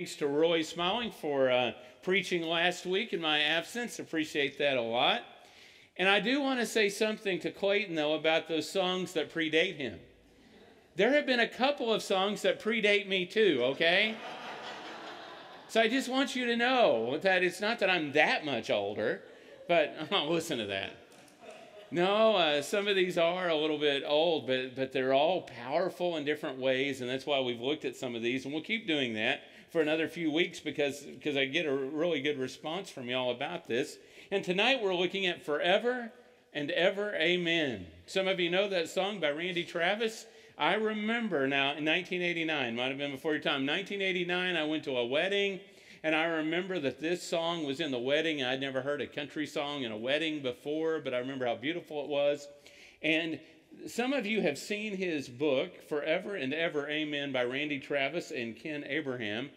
Thanks to Roy Smiling for uh, preaching last week in my absence. Appreciate that a lot. And I do want to say something to Clayton, though, about those songs that predate him. There have been a couple of songs that predate me, too, okay? so I just want you to know that it's not that I'm that much older, but oh, listen to that. No, uh, some of these are a little bit old, but, but they're all powerful in different ways, and that's why we've looked at some of these, and we'll keep doing that for another few weeks because, because I get a really good response from y'all about this. And tonight we're looking at Forever and Ever Amen. Some of you know that song by Randy Travis. I remember now in 1989, might have been before your time. 1989, I went to a wedding, and I remember that this song was in the wedding. I'd never heard a country song in a wedding before, but I remember how beautiful it was. And some of you have seen his book, Forever and Ever Amen, by Randy Travis and Ken Abraham.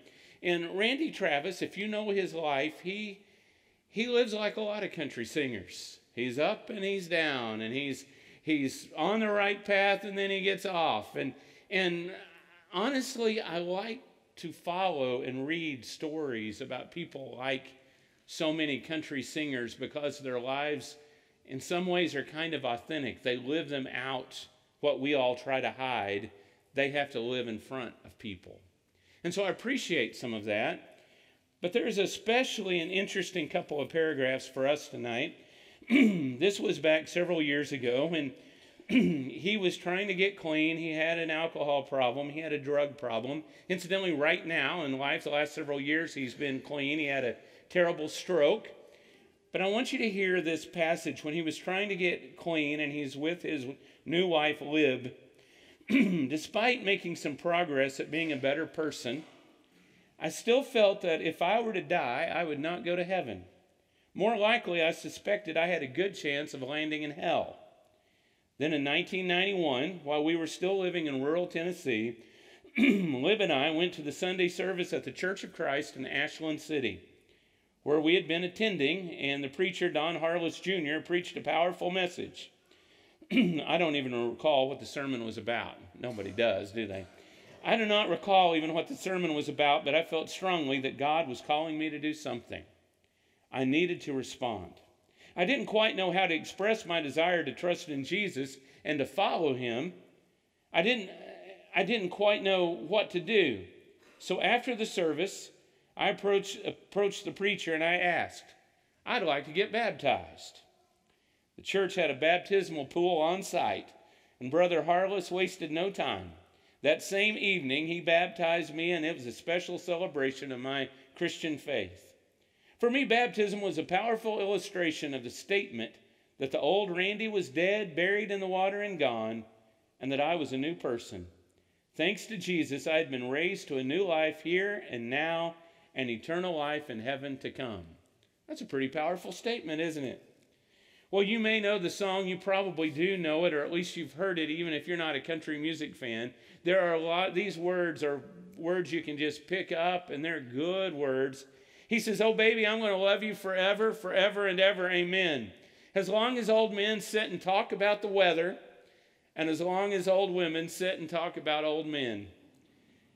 And Randy Travis, if you know his life, he he lives like a lot of country singers. He's up and he's down, and he's he's on the right path, and then he gets off. And and honestly, I like to follow and read stories about people like so many country singers because their lives in some ways are kind of authentic. They live them out, what we all try to hide, they have to live in front of people. And so I appreciate some of that. But there's especially an interesting couple of paragraphs for us tonight. this was back several years ago when he was trying to get clean. He had an alcohol problem, he had a drug problem. Incidentally, right now in life, the last several years, he's been clean. He had a terrible stroke. But I want you to hear this passage when he was trying to get clean and he's with his new wife, Lib. Despite making some progress at being a better person, I still felt that if I were to die, I would not go to heaven. More likely, I suspected I had a good chance of landing in hell. Then in 1991, while we were still living in rural Tennessee, Lib and I went to the Sunday service at the Church of Christ in Ashland City where we had been attending, and the preacher, Don Harless Jr., preached a powerful message. I don't even recall what the sermon was about. Nobody does, do they? I do not recall even what the sermon was about, but I felt strongly that God was calling me to do something. I needed to respond. I didn't quite know how to express my desire to trust in Jesus and to follow him. I didn't I didn't quite know what to do. So after the service, I approached, approached the preacher and I asked, I'd like to get baptized. The church had a baptismal pool on site, and Brother Harless wasted no time. That same evening, he baptized me, and it was a special celebration of my Christian faith. For me, baptism was a powerful illustration of the statement that the old Randy was dead, buried in the water, and gone, and that I was a new person. Thanks to Jesus, I had been raised to a new life here and now and eternal life in heaven to come. That's a pretty powerful statement, isn't it? Well, you may know the song, you probably do know it, or at least you've heard it, even if you're not a country music fan. There are a lot, these words are words you can just pick up, and they're good words. He says, Oh, baby, I'm going to love you forever, forever and ever. Amen. As long as old men sit and talk about the weather, and as long as old women sit and talk about old men.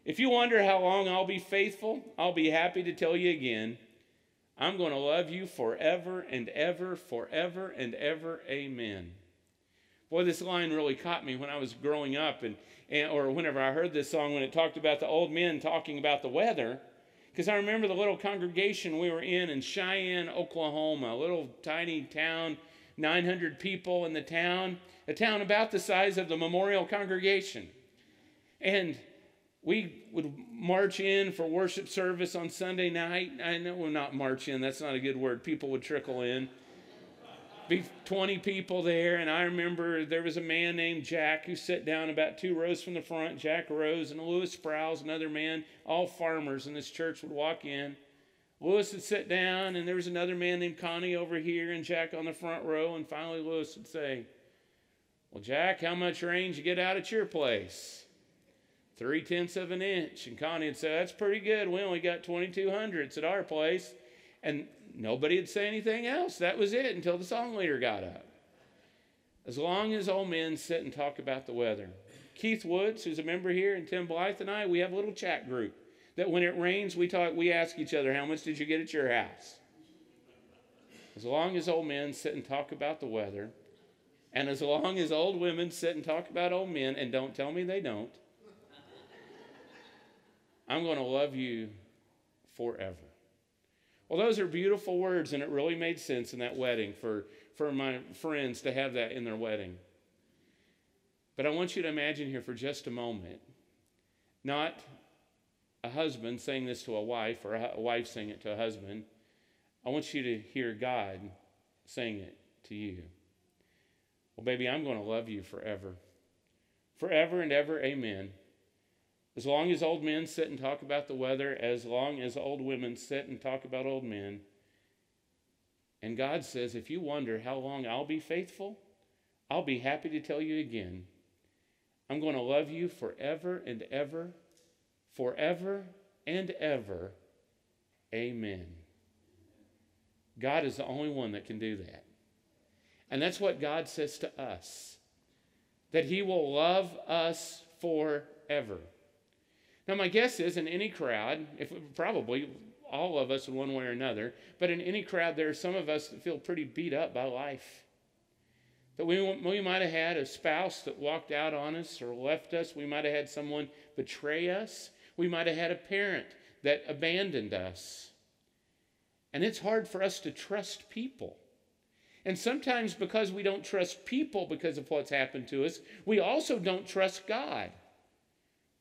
If you wonder how long I'll be faithful, I'll be happy to tell you again. I'm going to love you forever and ever, forever and ever. Amen. Boy, this line really caught me when I was growing up, and, and or whenever I heard this song when it talked about the old men talking about the weather. Because I remember the little congregation we were in in Cheyenne, Oklahoma, a little tiny town, 900 people in the town, a town about the size of the memorial congregation. And we would march in for worship service on Sunday night. I know we're not march in, that's not a good word. People would trickle in. Be 20 people there, and I remember there was a man named Jack who sat down about two rows from the front. Jack Rose and Lewis Sprouse, another man, all farmers in this church would walk in. Lewis would sit down, and there was another man named Connie over here, and Jack on the front row. And finally, Lewis would say, Well, Jack, how much rain did you get out at your place? Three tenths of an inch. And Connie would say, That's pretty good. We only got 22 hundredths at our place. And nobody would say anything else. That was it until the song leader got up. As long as old men sit and talk about the weather. Keith Woods, who's a member here, and Tim Blythe and I, we have a little chat group that when it rains, we talk, we ask each other, how much did you get at your house? As long as old men sit and talk about the weather, and as long as old women sit and talk about old men and don't tell me they don't, I'm going to love you forever. Well, those are beautiful words, and it really made sense in that wedding for, for my friends to have that in their wedding. But I want you to imagine here for just a moment not a husband saying this to a wife or a wife saying it to a husband. I want you to hear God saying it to you. Well, baby, I'm going to love you forever. Forever and ever, amen. As long as old men sit and talk about the weather, as long as old women sit and talk about old men. And God says, if you wonder how long I'll be faithful, I'll be happy to tell you again. I'm going to love you forever and ever, forever and ever. Amen. God is the only one that can do that. And that's what God says to us that He will love us forever. Now, my guess is in any crowd, if probably all of us in one way or another, but in any crowd, there are some of us that feel pretty beat up by life. That we, we might have had a spouse that walked out on us or left us. We might have had someone betray us. We might have had a parent that abandoned us. And it's hard for us to trust people. And sometimes, because we don't trust people because of what's happened to us, we also don't trust God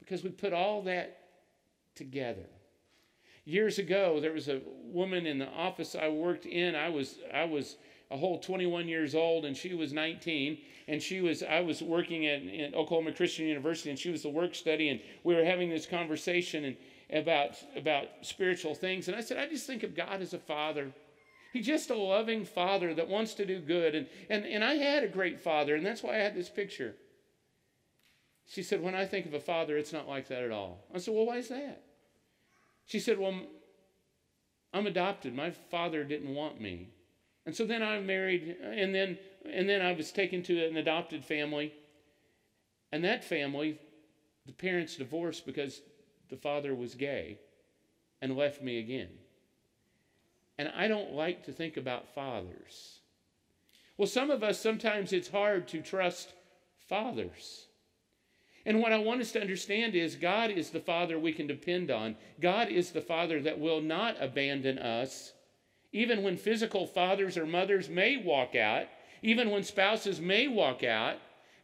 because we put all that together. Years ago, there was a woman in the office I worked in. I was, I was a whole 21 years old, and she was 19. And she was, I was working at, Oklahoma Christian University, and she was the work study, and we were having this conversation and about about spiritual things. And I said, I just think of God as a father. He's just a loving father that wants to do good. And, and, and I had a great father, and that's why I had this picture. She said, When I think of a father, it's not like that at all. I said, Well, why is that? She said, Well, I'm adopted. My father didn't want me. And so then I married, and then, and then I was taken to an adopted family. And that family, the parents divorced because the father was gay and left me again. And I don't like to think about fathers. Well, some of us, sometimes it's hard to trust fathers. And what I want us to understand is God is the Father we can depend on. God is the Father that will not abandon us, even when physical fathers or mothers may walk out, even when spouses may walk out.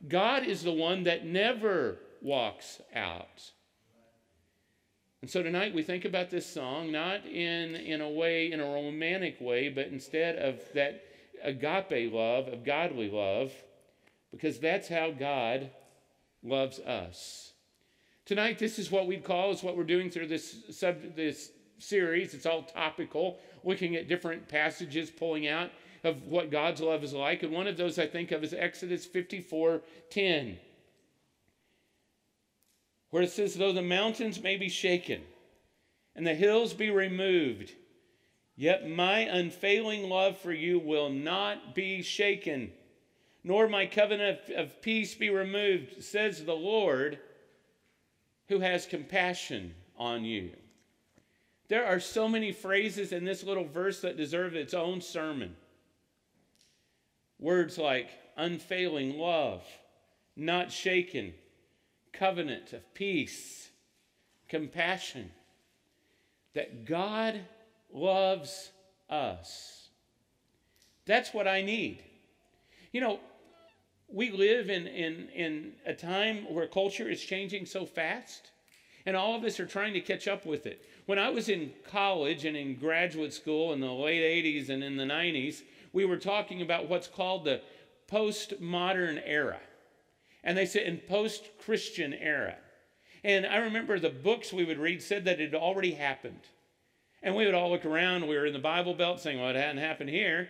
God is the one that never walks out. And so tonight we think about this song not in, in a way, in a romantic way, but instead of that agape love, of godly love, because that's how God loves us. Tonight, this is what we'd call, is what we're doing through this, sub, this series. It's all topical, looking at different passages, pulling out of what God's love is like. And one of those I think of is Exodus 54 10, where it says, Though the mountains may be shaken and the hills be removed, yet my unfailing love for you will not be shaken nor my covenant of peace be removed, says the Lord, who has compassion on you. There are so many phrases in this little verse that deserve its own sermon. Words like unfailing love, not shaken, covenant of peace, compassion. That God loves us. That's what I need. You know, we live in, in, in a time where culture is changing so fast, and all of us are trying to catch up with it. When I was in college and in graduate school in the late 80s and in the 90s, we were talking about what's called the postmodern era. And they said in post Christian era. And I remember the books we would read said that it had already happened. And we would all look around. We were in the Bible Belt saying, well, it hadn't happened here.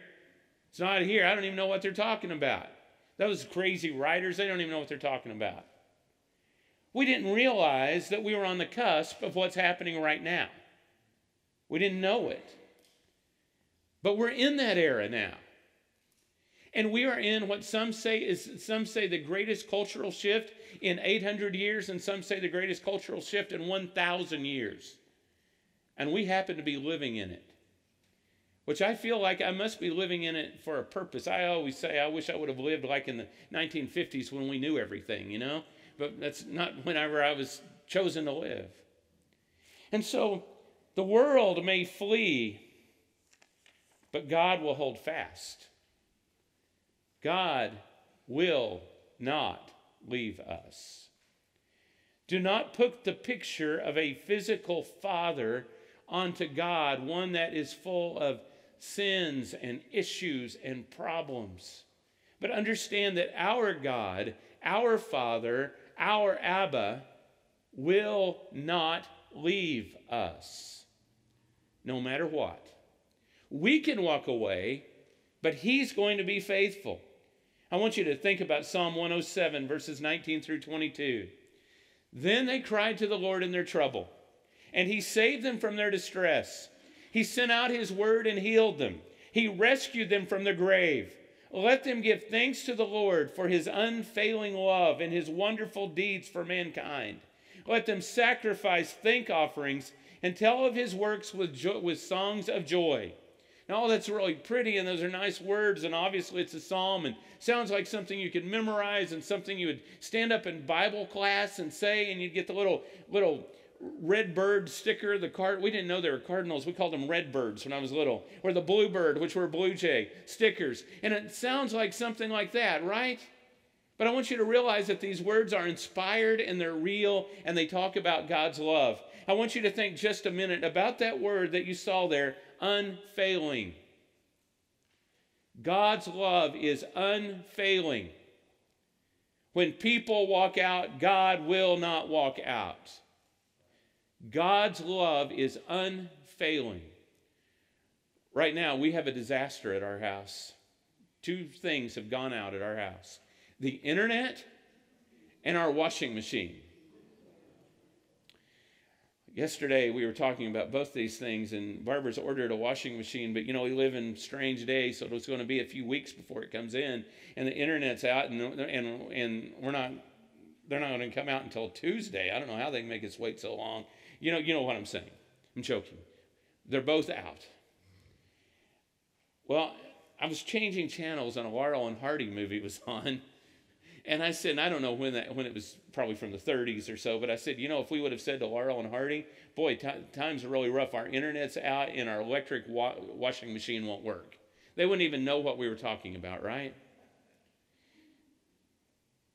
It's not here. I don't even know what they're talking about. Those crazy writers, they don't even know what they're talking about. We didn't realize that we were on the cusp of what's happening right now. We didn't know it. But we're in that era now. And we are in what some say is some say the greatest cultural shift in 800 years and some say the greatest cultural shift in 1000 years. And we happen to be living in it. Which I feel like I must be living in it for a purpose. I always say, I wish I would have lived like in the 1950s when we knew everything, you know? But that's not whenever I was chosen to live. And so the world may flee, but God will hold fast. God will not leave us. Do not put the picture of a physical father onto God, one that is full of sins and issues and problems. But understand that our God, our Father, our Abba, will not leave us, no matter what. We can walk away, but He's going to be faithful. I want you to think about Psalm 107, verses 19 through 22. Then they cried to the Lord in their trouble, and He saved them from their distress. He sent out His word and healed them. He rescued them from the grave. Let them give thanks to the Lord for His unfailing love and His wonderful deeds for mankind. Let them sacrifice thank offerings and tell of His works with, jo- with songs of joy. Now, all that's really pretty, and those are nice words, and obviously it's a psalm, and sounds like something you could memorize and something you would stand up in Bible class and say, and you'd get the little little red bird sticker. The card we didn't know they were cardinals. We called them red birds when I was little, or the blue bird, which were blue jay stickers. And it sounds like something like that, right? But I want you to realize that these words are inspired and they're real, and they talk about God's love. I want you to think just a minute about that word that you saw there, unfailing. God's love is unfailing. When people walk out, God will not walk out. God's love is unfailing. Right now, we have a disaster at our house. Two things have gone out at our house the internet and our washing machine. Yesterday, we were talking about both these things, and Barbara's ordered a washing machine, but you know, we live in strange days, so it's going to be a few weeks before it comes in, and the internet's out, and, and, and we're not, they're not going to come out until Tuesday. I don't know how they can make us wait so long. You know, you know what I'm saying. I'm joking. They're both out. Well, I was changing channels, and a Laurel and Hardy movie was on, and I said, and I don't know when that when it was probably from the 30s or so, but I said, you know, if we would have said to Laurel and Hardy, boy, t- times are really rough. Our internet's out, and our electric wa- washing machine won't work. They wouldn't even know what we were talking about, right?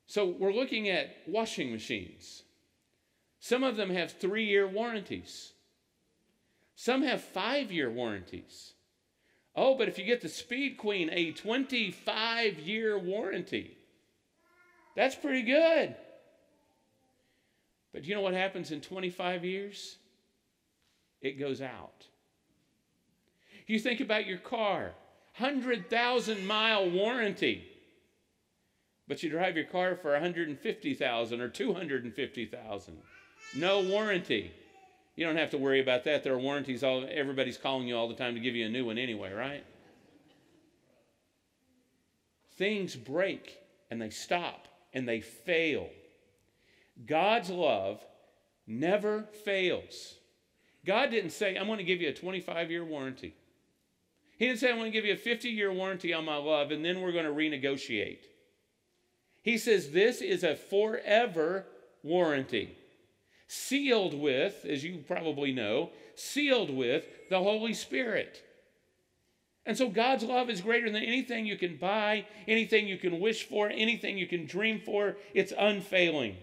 So we're looking at washing machines. Some of them have three year warranties. Some have five year warranties. Oh, but if you get the Speed Queen, a 25 year warranty. That's pretty good. But you know what happens in 25 years? It goes out. You think about your car, 100,000 mile warranty. But you drive your car for 150,000 or 250,000. No warranty. You don't have to worry about that. There are warranties. All, everybody's calling you all the time to give you a new one anyway, right? Things break and they stop and they fail. God's love never fails. God didn't say, I'm going to give you a 25 year warranty. He didn't say, I'm going to give you a 50 year warranty on my love and then we're going to renegotiate. He says, This is a forever warranty, sealed with, as you probably know, sealed with the Holy Spirit. And so God's love is greater than anything you can buy, anything you can wish for, anything you can dream for. It's unfailing.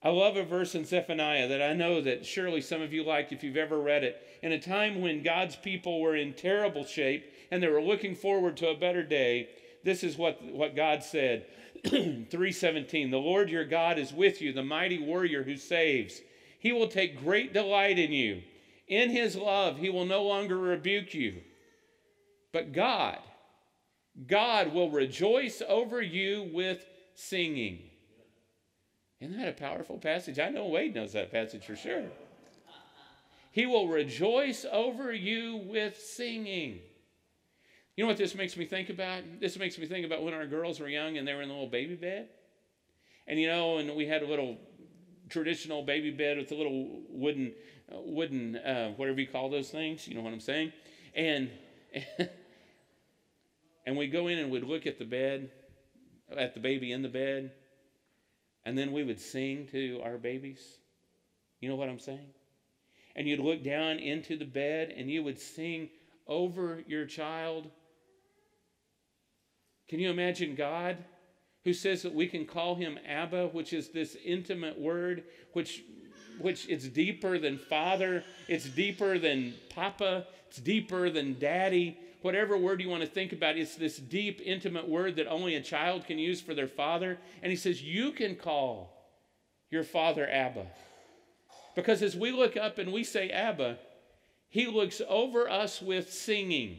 I love a verse in Zephaniah that I know that surely some of you like if you've ever read it. In a time when God's people were in terrible shape and they were looking forward to a better day, this is what, what God said. 317 The Lord your God is with you, the mighty warrior who saves. He will take great delight in you. In his love, he will no longer rebuke you. But God, God will rejoice over you with singing. Isn't that a powerful passage? I know Wade knows that passage for sure. He will rejoice over you with singing. You know what this makes me think about? This makes me think about when our girls were young and they were in the little baby bed. And you know, and we had a little traditional baby bed with a little wooden wooden, uh, whatever you call those things. You know what I'm saying? And and we go in and we'd look at the bed, at the baby in the bed, and then we would sing to our babies. You know what I'm saying? And you'd look down into the bed and you would sing over your child. Can you imagine God who says that we can call him Abba, which is this intimate word, which which it's deeper than father, it's deeper than papa, it's deeper than daddy. Whatever word you want to think about, it's this deep, intimate word that only a child can use for their father. And he says, You can call your father Abba. Because as we look up and we say Abba, he looks over us with singing.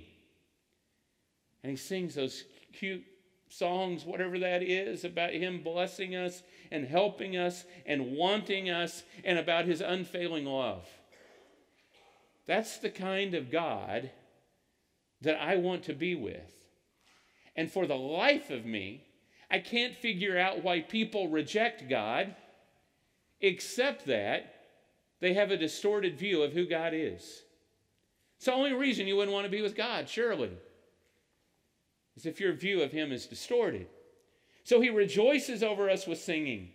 And he sings those cute songs, whatever that is, about him blessing us and helping us and wanting us and about his unfailing love. That's the kind of God that I want to be with. And for the life of me, I can't figure out why people reject God, except that they have a distorted view of who God is. It's the only reason you wouldn't want to be with God, surely, is if your view of Him is distorted. So He rejoices over us with singing.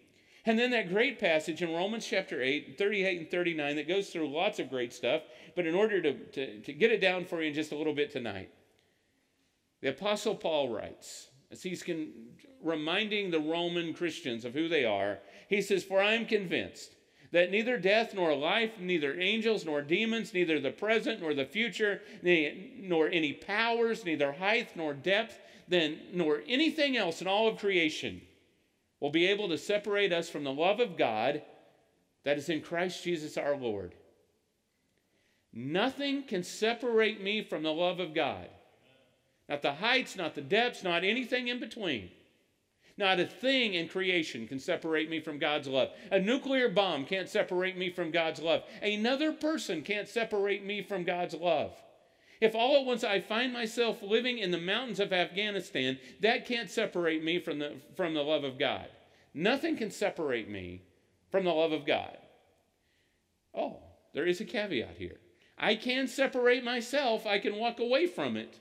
And then that great passage in Romans chapter 8, 38 and 39, that goes through lots of great stuff. But in order to, to, to get it down for you in just a little bit tonight, the Apostle Paul writes, as he's con- reminding the Roman Christians of who they are, he says, For I am convinced that neither death nor life, neither angels nor demons, neither the present nor the future, nor any powers, neither height nor depth, then nor anything else in all of creation will be able to separate us from the love of God that is in Christ Jesus our Lord. Nothing can separate me from the love of God. Not the heights, not the depths, not anything in between. Not a thing in creation can separate me from God's love. A nuclear bomb can't separate me from God's love. Another person can't separate me from God's love. If all at once I find myself living in the mountains of Afghanistan, that can't separate me from the, from the love of God. Nothing can separate me from the love of God. Oh, there is a caveat here. I can separate myself, I can walk away from it.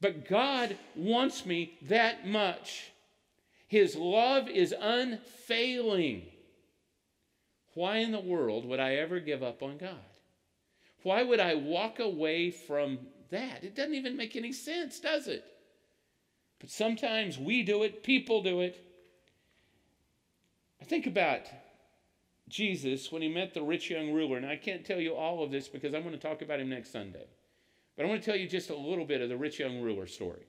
But God wants me that much. His love is unfailing. Why in the world would I ever give up on God? Why would I walk away from that? It doesn't even make any sense, does it? But sometimes we do it, people do it. I think about Jesus when he met the rich young ruler. And I can't tell you all of this because I'm going to talk about him next Sunday. But I want to tell you just a little bit of the rich young ruler story.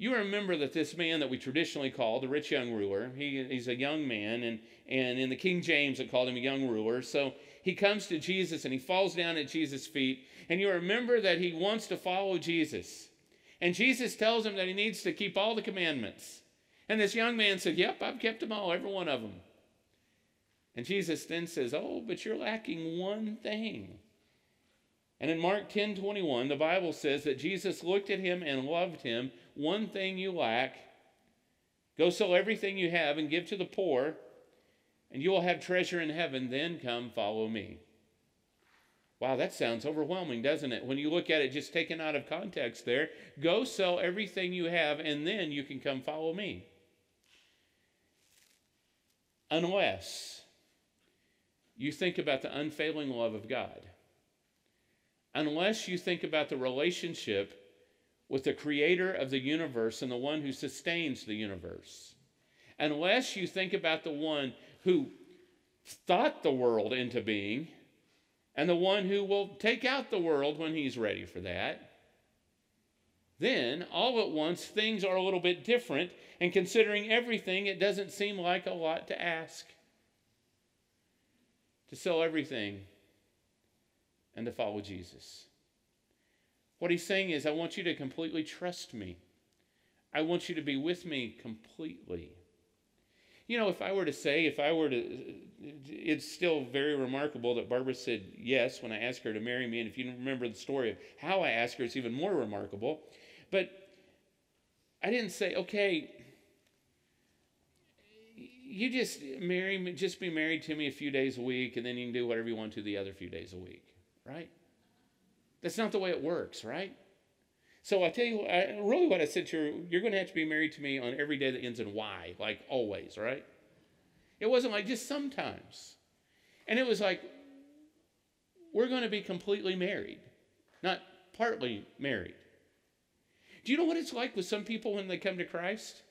You remember that this man that we traditionally call the rich young ruler, he, he's a young man, and, and in the King James it called him a young ruler. So he comes to Jesus and he falls down at Jesus' feet. And you remember that he wants to follow Jesus. And Jesus tells him that he needs to keep all the commandments. And this young man said, Yep, I've kept them all, every one of them. And Jesus then says, Oh, but you're lacking one thing. And in Mark 10 21, the Bible says that Jesus looked at him and loved him one thing you lack. Go sell everything you have and give to the poor, and you will have treasure in heaven. Then come follow me. Wow, that sounds overwhelming, doesn't it? When you look at it just taken out of context there, go sell everything you have, and then you can come follow me. Unless you think about the unfailing love of God, unless you think about the relationship with the creator of the universe and the one who sustains the universe. Unless you think about the one who thought the world into being and the one who will take out the world when he's ready for that, then all at once things are a little bit different. And considering everything, it doesn't seem like a lot to ask. To sell everything and to follow Jesus. What he's saying is, I want you to completely trust me. I want you to be with me completely. You know, if I were to say, if I were to, it's still very remarkable that Barbara said yes when I asked her to marry me. And if you remember the story of how I asked her, it's even more remarkable. But I didn't say, okay, you just marry me, just be married to me a few days a week, and then you can do whatever you want to the other few days a week, right? That's not the way it works, right? So I tell you, I, really, what I said to her, you're going to have to be married to me on every day that ends in Y, like always, right? It wasn't like just sometimes, and it was like we're going to be completely married, not partly married. Do you know what it's like with some people when they come to Christ?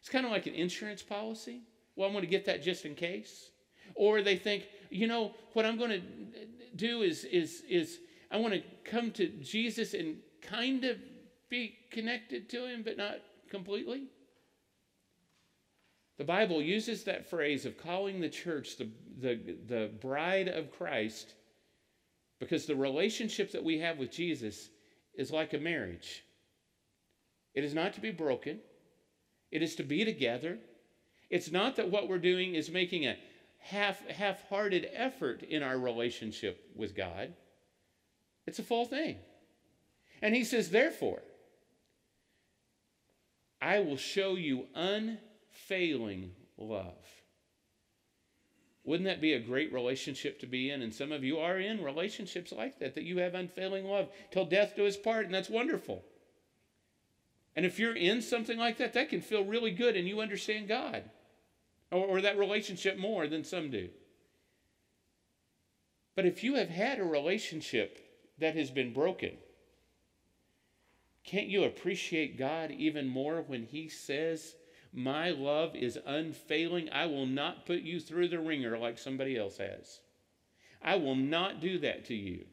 It's kind of like an insurance policy. Well, I'm going to get that just in case. Or they think, you know, what I'm going to do is is is I want to come to Jesus and kind of be connected to him, but not completely. The Bible uses that phrase of calling the church the, the, the bride of Christ because the relationship that we have with Jesus is like a marriage. It is not to be broken, it is to be together. It's not that what we're doing is making a half half hearted effort in our relationship with God. It's a full thing. And he says, therefore, I will show you unfailing love. Wouldn't that be a great relationship to be in? And some of you are in relationships like that, that you have unfailing love till death do us part, and that's wonderful. And if you're in something like that, that can feel really good and you understand God or, or that relationship more than some do. But if you have had a relationship that has been broken, can't you appreciate God even more when He says, My love is unfailing? I will not put you through the wringer like somebody else has. I will not do that to you.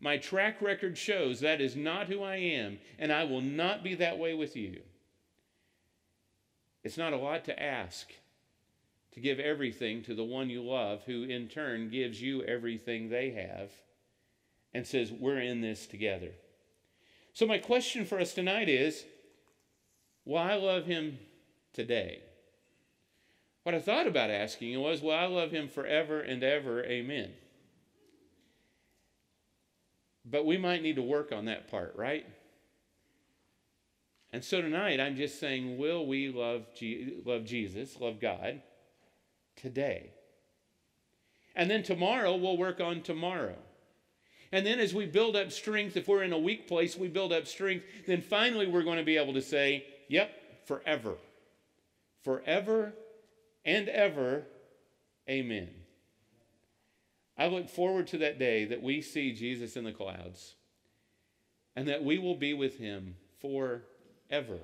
My track record shows that is not who I am, and I will not be that way with you. It's not a lot to ask to give everything to the one you love, who in turn gives you everything they have and says, We're in this together. So, my question for us tonight is Will I love him today? What I thought about asking was, Will I love him forever and ever? Amen. But we might need to work on that part, right? And so tonight, I'm just saying, will we love, Je- love Jesus, love God today? And then tomorrow, we'll work on tomorrow. And then as we build up strength, if we're in a weak place, we build up strength, then finally we're going to be able to say, yep, forever. Forever and ever, amen. I look forward to that day that we see Jesus in the clouds and that we will be with him forever.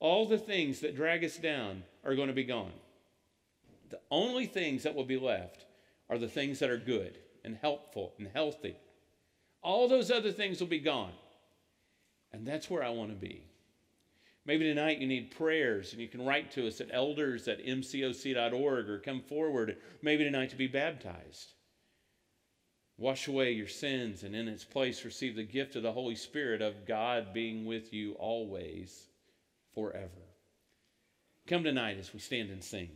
All the things that drag us down are going to be gone. The only things that will be left are the things that are good and helpful and healthy. All those other things will be gone. And that's where I want to be. Maybe tonight you need prayers and you can write to us at elders at mcoc.org or come forward maybe tonight to be baptized. Wash away your sins and in its place receive the gift of the Holy Spirit of God being with you always, forever. Come tonight as we stand and sing.